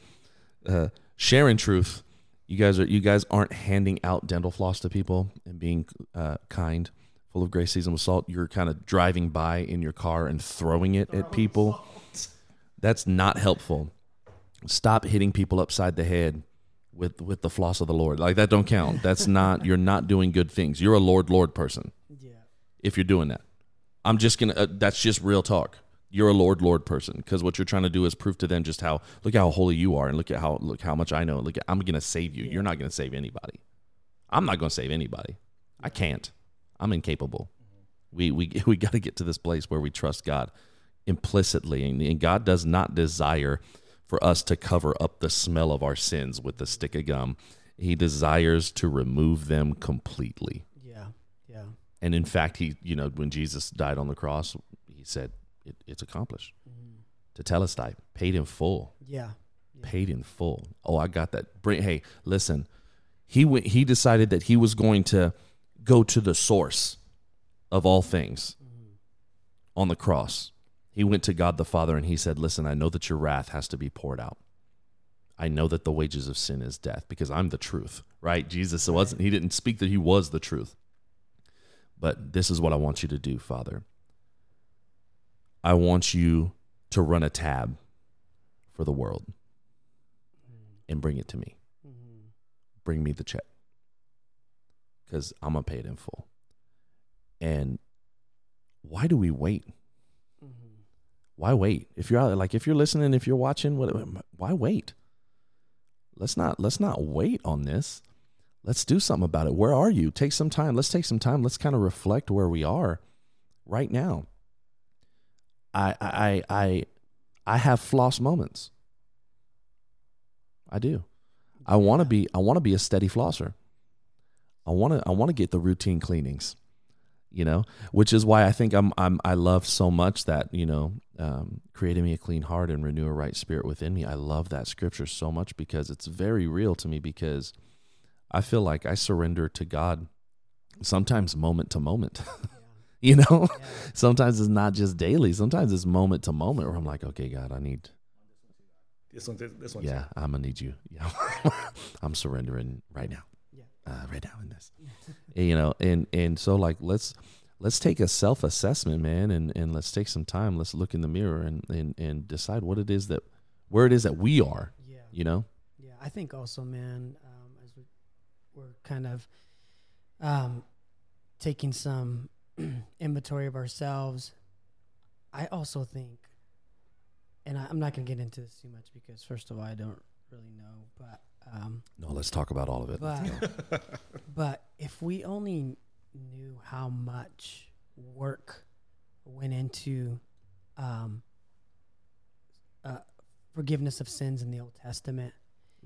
uh, sharing truth, you guys are you guys aren't handing out dental floss to people and being uh, kind, full of grace, seasoned with salt. You're kind of driving by in your car and throwing it at people. That's not helpful. Stop hitting people upside the head with with the floss of the Lord. Like that don't count. That's (laughs) not you're not doing good things. You're a Lord Lord person yeah if you're doing that. I'm just gonna. Uh, that's just real talk. You're a Lord Lord person because what you're trying to do is prove to them just how look how holy you are and look at how look how much I know. Look, at, I'm gonna save you. You're not gonna save anybody. I'm not gonna save anybody. I can't. I'm incapable. We we (laughs) we got to get to this place where we trust God implicitly, and, and God does not desire for us to cover up the smell of our sins with the stick of gum. He desires to remove them completely. yeah yeah And in fact, he, you know, when Jesus died on the cross, he said, it, "It's accomplished." To tell us Telestai, paid in full, yeah paid in full. Oh, I got that. Bring, hey, listen, he went. He decided that he was going to go to the source of all things mm-hmm. on the cross. He went to God the Father and he said, "Listen, I know that your wrath has to be poured out. I know that the wages of sin is death because I'm the truth." Right? Jesus wasn't. He didn't speak that he was the truth. But this is what I want you to do, Father. I want you to run a tab for the world and bring it to me. Mm-hmm. Bring me the check because I'm going to pay it in full. And why do we wait? Mm-hmm. Why wait? If you're out, like if you're listening, if you're watching, what, why wait? Let's not let's not wait on this. Let's do something about it. Where are you? Take some time. Let's take some time. Let's kind of reflect where we are right now. I I I I have floss moments. I do. I want to be I want to be a steady flosser. I want to I want to get the routine cleanings, you know, which is why I think I'm I'm I love so much that you know, um, creating me a clean heart and renew a right spirit within me. I love that scripture so much because it's very real to me because I feel like I surrender to God sometimes moment to moment. (laughs) (laughs) you know, yeah. sometimes it's not just daily. Sometimes it's moment to moment where I'm like, okay, God, I need this one. This one. Yeah, I'm gonna need you. (laughs) Yeah, I'm surrendering right now. Yeah, uh, right now in this. and, you know, and and so like let's let's take a self assessment, man, and and let's take some time. Let's look in the mirror and and and decide what it is that where it is that we are. Yeah. You know. Yeah, I think also, man, um, as we, we're kind of um, taking some (clears throat) inventory of ourselves. I also think and I, am not going to get into this too much because first of all, I don't really know, but um, no, let's talk about all of it. But, (laughs) but if we only knew how much work went into um, uh, forgiveness of sins in the Old Testament,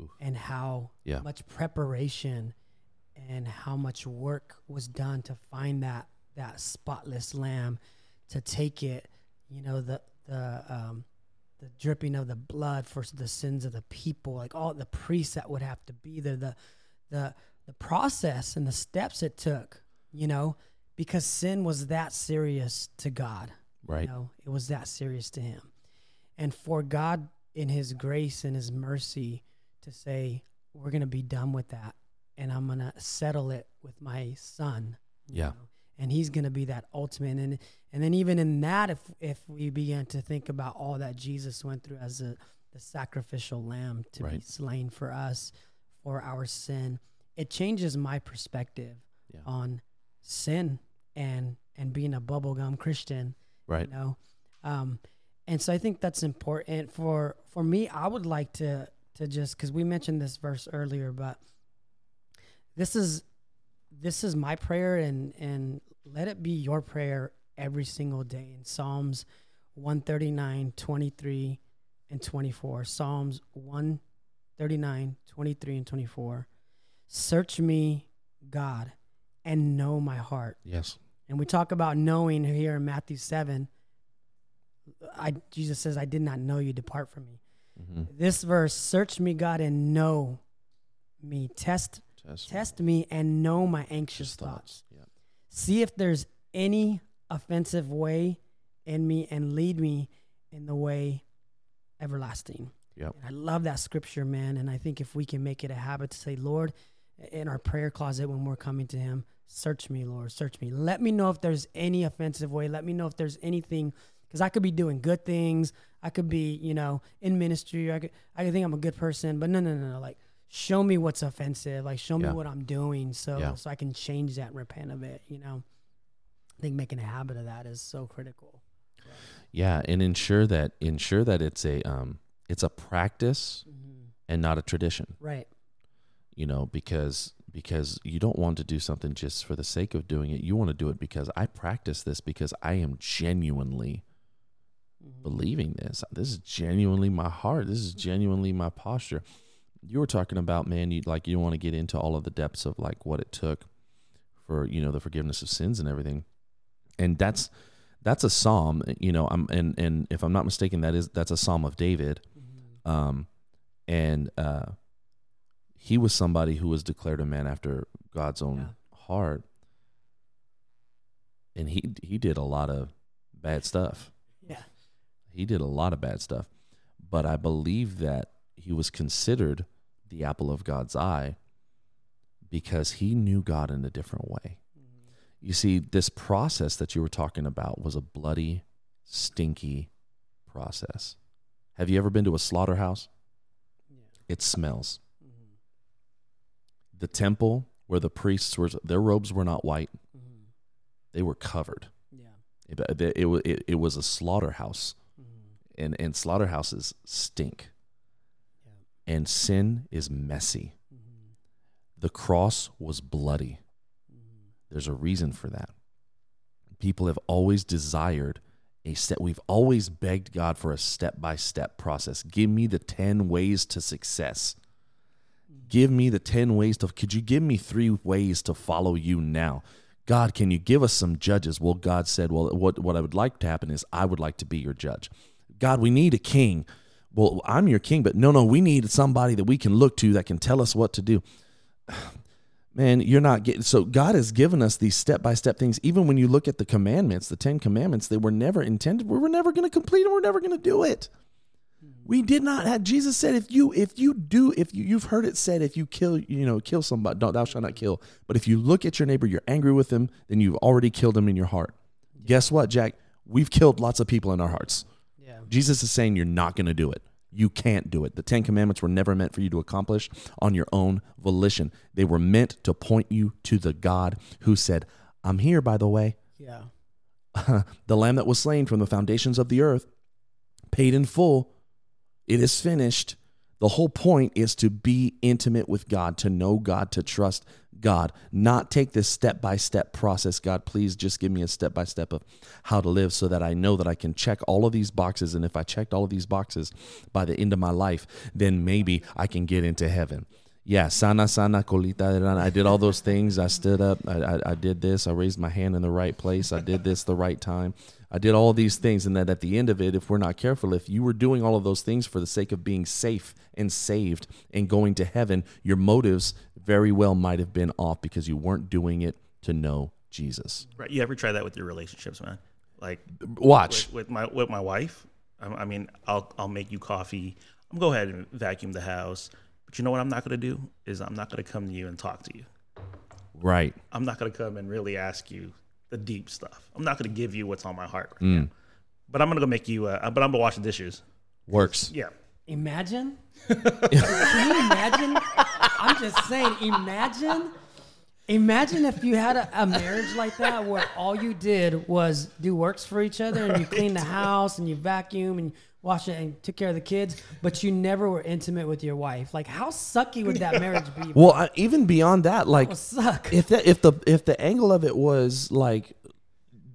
Oof. and how yeah. much preparation and how much work was done to find that that spotless lamb, to take it, you know, the the um, the dripping of the blood for the sins of the people, like all the priests that would have to be there, the the the process and the steps it took, you know, because sin was that serious to God. Right. You know, it was that serious to him. And for God in his grace and his mercy to say, We're gonna be done with that and I'm gonna settle it with my son. Yeah. Know? And he's going to be that ultimate and and then even in that if if we begin to think about all that Jesus went through as a the sacrificial lamb to right. be slain for us for our sin it changes my perspective yeah. on sin and and being a bubblegum christian right you know um and so i think that's important for for me i would like to to just because we mentioned this verse earlier but this is this is my prayer and and let it be your prayer every single day in Psalms 139, 23, and 24. Psalms 139, 23, and 24. Search me, God, and know my heart. Yes. And we talk about knowing here in Matthew 7. I, Jesus says, I did not know you, depart from me. Mm-hmm. This verse, search me, God, and know me. Test Test, Test me and know my anxious thoughts. thoughts. See if there's any offensive way in me and lead me in the way everlasting. Yep. And I love that scripture, man. And I think if we can make it a habit to say, Lord, in our prayer closet when we're coming to Him, search me, Lord, search me. Let me know if there's any offensive way. Let me know if there's anything, because I could be doing good things. I could be, you know, in ministry. I could, I could think I'm a good person, but no, no, no, no. Like, show me what's offensive. Like show me what I'm doing so yeah. so I can change that and repent of it, you know. I think making a habit of that is so critical. Yeah, and ensure that ensure that it's a um it's a practice mm-hmm. and not a tradition. Right. You know, because because you don't want to do something just for the sake of doing it. You want to do it because I practice this because I am genuinely mm-hmm. believing this. This is genuinely my heart. This is (laughs) genuinely my posture you were talking about, man, you like you don't want to get into all of the depths of like what it took for you know the forgiveness of sins and everything, and that's that's a psalm, you know. I'm and and if I'm not mistaken, that is that's a psalm of David, mm-hmm. um, and uh, he was somebody who was declared a man after God's own yeah. heart, and he he did a lot of bad stuff. Yeah, he did a lot of bad stuff, but I believe that he was considered the apple of God's eye because he knew God in a different way. Mm-hmm. You see, this process that you were talking about was a bloody, stinky process. Have you ever been to a slaughterhouse? Yeah. It smells. Mm-hmm. The temple where the priests were, their robes were not white; mm-hmm. they were covered. Yeah, it, it, it, it was a slaughterhouse, mm-hmm. and and slaughterhouses stink and sin is messy. Mm-hmm. The cross was bloody. Mm-hmm. There's a reason for that. People have always desired a step. We've always begged God for a step by step process. Give me the 10 ways to success. Give me the 10 ways to could you give me three ways to follow you now god can you give us some judges well god said well what, what i would like to happen is i would like to be your judge god we need a king well i'm your king but no no we need somebody that we can look to that can tell us what to do. (sighs) Man you're not getting so god has given us these step-by-step things. Even when you look at the commandments the 10 commandments they were never intended we were never going to complete them we're never going to do it. We did not have jesus said if you if you do if you, you've heard it said if you kill you know kill somebody don't thou shalt not kill. But if you look at your neighbor you're angry with him then you've already killed him in your heart. Guess what jack? We've killed lots of people in our hearts. Yeah. jesus is saying you're not going to do it you can't do it the 10 commandments were never meant for you to accomplish on your own volition they were meant to point you to the god who said i'm here by the way Yeah. (laughs) the lamb that was slain from the foundations of the earth, paid in full. It is finished. The whole point is to be intimate with God, to know God, to trust God, not take this step by step process. God, please just give me a step by step of how to live so that I know that I can check all of these boxes. And if I checked all of these boxes by the end of my life, then maybe I can get into heaven. Yeah, sana sana colita. I did all those things. I stood up. I, I, I did this. I raised my hand in the right place. I did this the right time. I did all these things. And that at the end of it, if we're not careful, if you were doing all of those things for the sake of being safe and saved and going to heaven, your motives very well might have been off because you weren't doing it to know Jesus. Right. You ever try that with your relationships, man? Like Watch. with, with my with my wife. I, I mean, I'll I'll make you coffee. I'm go ahead and vacuum the house. But you know what I'm not going to do is I'm not going to come to you and talk to you. Right. I'm not going to come and really ask you the deep stuff. I'm not going to give you what's on my heart right Mm. now. But I'm going to go make you. Uh, but I'm going to wash the dishes. Works. Yeah. Imagine. (laughs) Can you imagine? I'm just saying, imagine. Imagine if you had a, a marriage like that where all you did was do works for each other and you clean the house and you vacuum and wash it and took care of the kids, but you never were intimate with your wife. Like, how sucky would that marriage be? Well, I, even beyond that, like would suck. if that if the if the angle of it was like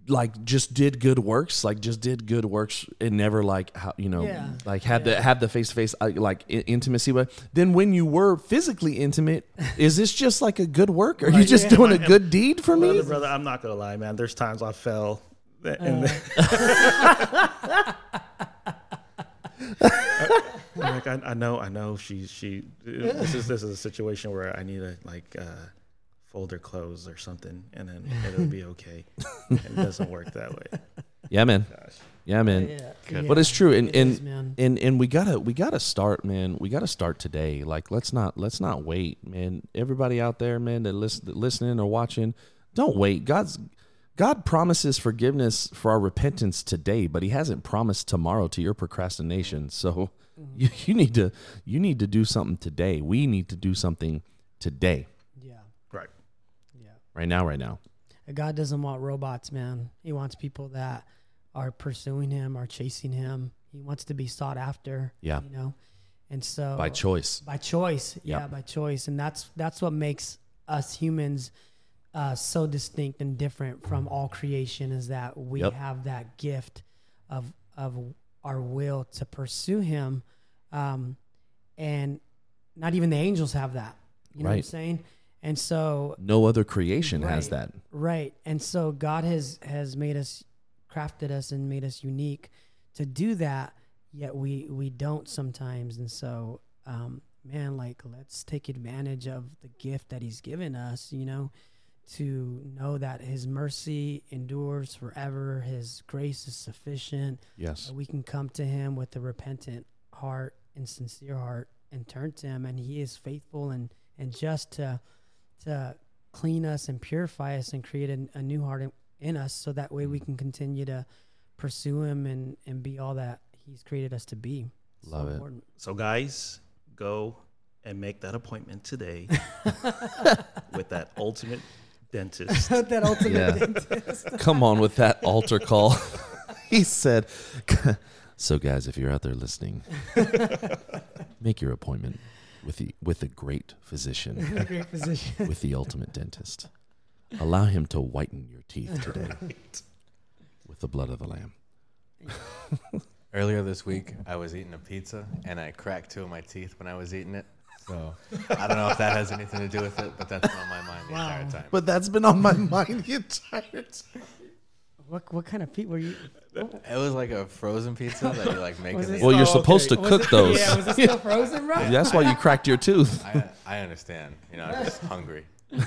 like just did good works like just did good works and never like how you know Yeah. like had the had the face to face like i- intimacy but then when you were physically intimate is this just like a good work are you just doing a good deed for me Brother, brother, I'm not going to lie, man. There's times I fell. And uh. (laughs) I'm like I, I know, I know. She, she. This is this is a situation where I need to like uh, fold her clothes or something, and then it'll be (laughs) okay. And it doesn't work that way. yeah man Gosh. yeah man Yeah, but it's true and it and is, and and we gotta we gotta start man we gotta start today like let's not let's not wait man everybody out there man that listen that listening or watching don't wait god's god promises forgiveness for our repentance today but he hasn't promised tomorrow to your procrastination so (laughs) you, mm-hmm. you need to you need to do something today we need to do something today Yeah, Right. yeah. right now right now God doesn't want robots, man. He wants people that are pursuing him, are chasing him. He wants to be sought after. Yeah. You know? And so by choice by choice. Yeah. Yeah, by choice. And that's that's what makes us humans uh, so distinct and different from all creation is that we Yep. have that gift of of our will to pursue him. Um, and not even the angels have that. You know what I'm saying? And so no other creation has that Right. And so God has has made us crafted us and made us unique to do that, yet we we don't sometimes. And so um man, like let's take advantage of the gift that he's given us, you know, to know that his mercy endures forever, his grace is sufficient. yes we can come to him with a repentant heart and sincere heart and turn to him and he is faithful and and just to to clean us and purify us and create a, a new heart in, in us so that way we mm. can continue to pursue him and and be all that he's created us to be So Love it. important. So guys, go and make that appointment today (laughs) with that ultimate dentist. (laughs) that ultimate Yeah. dentist. (laughs) come on with that altar call. (laughs) he said, "So guys, if you're out there listening, make your appointment with the with the great physician, great position with the ultimate dentist. Allow him to whiten your teeth today with the blood of the lamb." Earlier this week, I was eating a pizza and I cracked two of my teeth when I was eating it. So I don't know if that has anything to do with it, but that's been on my mind the Wow. entire time. But that's been on my (laughs) mind the entire time. What what kind of pizza were you? It was like a frozen pizza that you like make Was in it- the Well, you're Oh, supposed okay. to cook those. Yeah, was it still frozen, bro? That's why you cracked your tooth. I, I understand. You know, I'm just hungry. (laughs)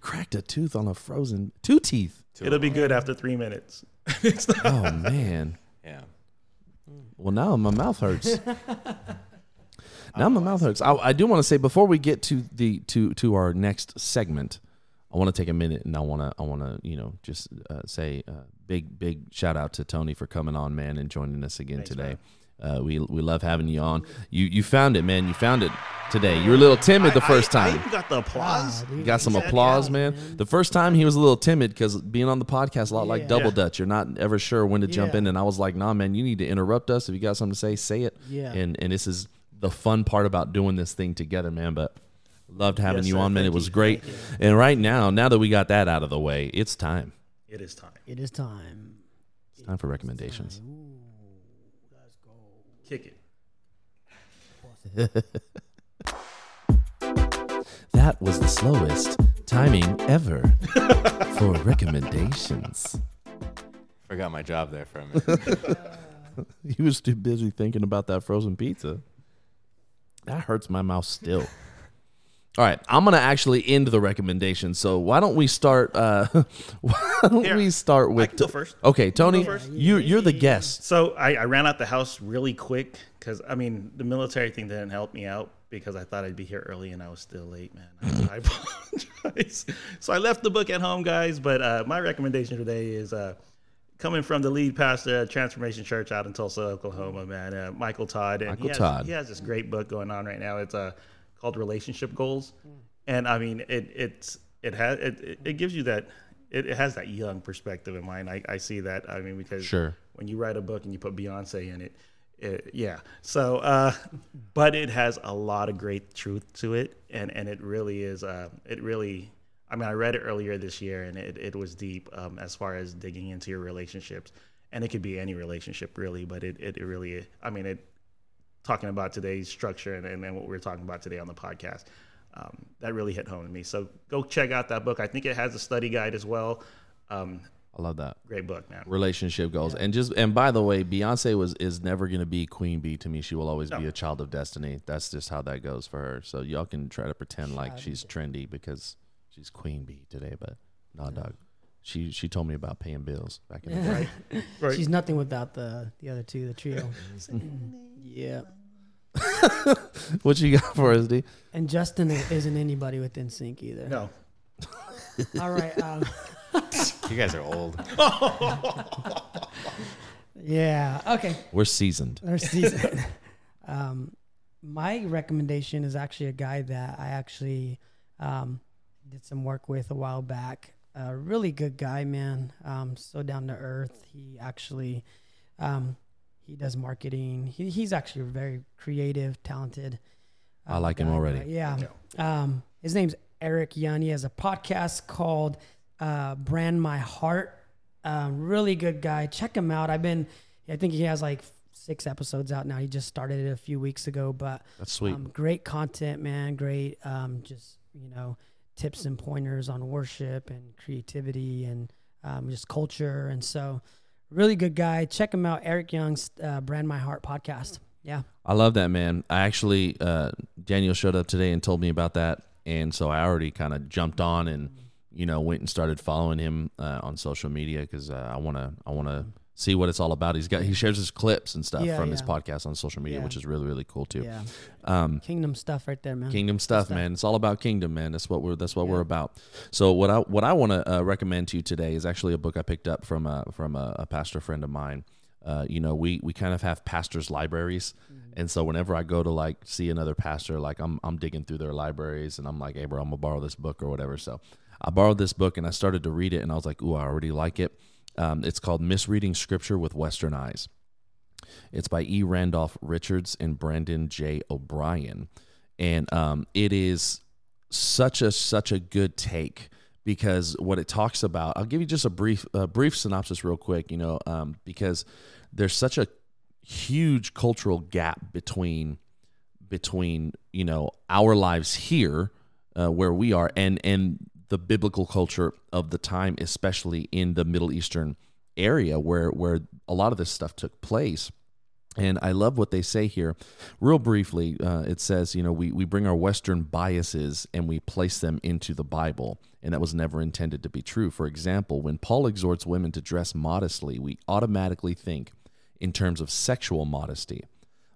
Cracked a tooth on a frozen two teeth. It'll be good after three minutes. It's not- Oh man. Yeah. Well, now my mouth hurts. (laughs) now my mouth hurts. I, I do want to say before we get to the to to our next segment, I want to take a minute and I want to I want to you know just uh, say uh, big big shout out to Tony for coming on, man, and joining us again Thanks, today. Uh, we we love having you on. You you found it, man. You found it today. You were a little timid the I- first I, I time. even got the applause. Ah. You got some applause, yeah, man. man. The first time he was a little timid because being on the podcast a lot like double Yeah. dutch. You're not ever sure when to jump in, and I was like, "Nah, man, you need to interrupt us. If you got something to say, say it." Yeah. And and this is the fun part about doing this thing together, man. But loved having Yes, you sir. on, man. Thank it was you. great. And right now, now that we got that out of the way, it's time. It is time. It is time. It's time for recommendations. Ooh, let's go. Kick it. (laughs) That was the slowest timing ever for (laughs) recommendations. Forgot my job there for a minute. (laughs) He was too busy thinking about that frozen pizza. That hurts my mouth still. (laughs) All right, I'm gonna actually end the recommendation. So why don't we start? Uh, (laughs) why don't Here, we start with? I with? can go first. Okay, Tony, first? you you're the guest. So I, I ran out the house really quick because I mean the military thing didn't help me out because I thought I'd be here early and I was still late, man. I, I (laughs) apologize. So I left the book at home, guys. But uh, my recommendation today is uh, coming from the lead pastor at Transformation Church out in Tulsa, Oklahoma, man, uh, Michael Todd. And Michael he has, Todd. He has this great book going on right now. It's uh, called Relationship Goals, and I mean it it's it has it, it, gives you that. It, it has that young perspective in mind. I, I see that. I mean, because Sure. when you write a book and you put Beyonce in it, it yeah. So, uh, but it has a lot of great truth to it, and and it really is. Uh, it really. I mean, I read it earlier this year, and it, it was deep um, as far as digging into your relationships, and it could be any relationship really, but it it, it really. I mean, it talking about today's structure and, and then what we're talking about today on the podcast. Um, that really hit home to me. So go check out that book. I think it has a study guide as well. Um, I love that great book, man. relationship goals. And just and by the way, Beyonce was is never gonna be Queen Bee to me. She will always be a child of destiny. That's just how that goes for her. So y'all can try to pretend like she's trendy because she's Queen Bee today, but no, dog. She she told me about paying bills back in the day. (laughs) Right. Right. She's nothing without the the other two, the trio. (laughs) (laughs) yeah. What you got for us, D? And Justin isn't anybody with NSYNC either. no. All right. Um, You guys are old. yeah. Okay. We're seasoned. Their season. um, my recommendation is actually a guy that I actually um, did some work with a while back. A really good guy, man. Um, so down to earth. He actually um, he does marketing. He, he's actually very creative, talented. I like him already. but Yeah. Um, his name's Eric Young. He has a podcast called uh, Brand My Heart. Um, really good guy. Check him out. I've been, I think he has like six episodes out now. He just started it a few weeks ago, but That's sweet. um, great content, man. Great, um, just you know, tips and pointers on worship and creativity and um, just culture. And so, really good guy. Check him out. Eric Young's uh, Brand My Heart podcast. Yeah. I love that man. I actually uh, Daniel showed up today and told me about that, and so I already kind of jumped on and you know went and started following him uh, on social media because uh, I want to I want to see what it's all about. He's got he shares his clips and stuff Yeah, from his podcast on social media, Yeah. which is really really cool too. Yeah. Um, Kingdom stuff right there, man. Kingdom stuff, stuff. man. It's all about kingdom, man. That's what we're that's what Yeah. we're about. So what I what I want to uh, recommend to you today is actually a book I picked up from a from a, a pastor friend of mine. Uh, you know, we we kind of have pastors' libraries, and so whenever I go to like see another pastor, like I'm I'm digging through their libraries, and I'm like, hey, bro, I'm gonna borrow this book or whatever. So I borrowed this book and I started to read it, and I was like, ooh, I already like it. Um, it's called Misreading Scripture with Western Eyes. It's by E. Randolph Richards and Brandon J. O'Brien, and um, it is such a such a good take because what it talks about. I'll give you just a brief a brief synopsis real quick. You know, um, because there's such a huge cultural gap between between you know our lives here uh, where we are and and the biblical culture of the time especially in the middle eastern area where where a lot of this stuff took place and I love what they say here. Real briefly, uh, it says, you know, we, we bring our Western biases and we place them into the Bible. And that was never intended to be true. For example, when Paul exhorts women to dress modestly, we automatically think in terms of sexual modesty.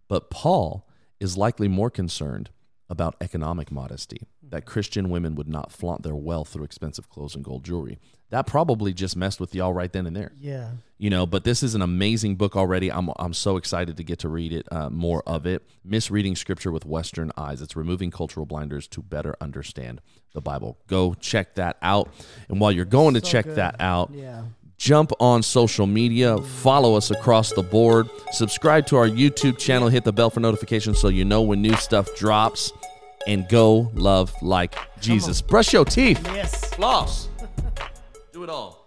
But Paul is likely more concerned about economic modesty, that Christian women would not flaunt their wealth through expensive clothes and gold jewelry. That probably just messed with y'all right then and there Yeah. you know but this is an amazing book already i'm, I'm so excited to get to read it uh, more of it misreading scripture with western eyes it's removing cultural blinders to better understand the bible go check that out and while you're going to So check good. that out Yeah. jump on social media follow us across the board subscribe to our youtube channel hit the bell for notifications so you know when new stuff drops and go love like jesus. brush your teeth. Yes. floss. (laughs) Do it all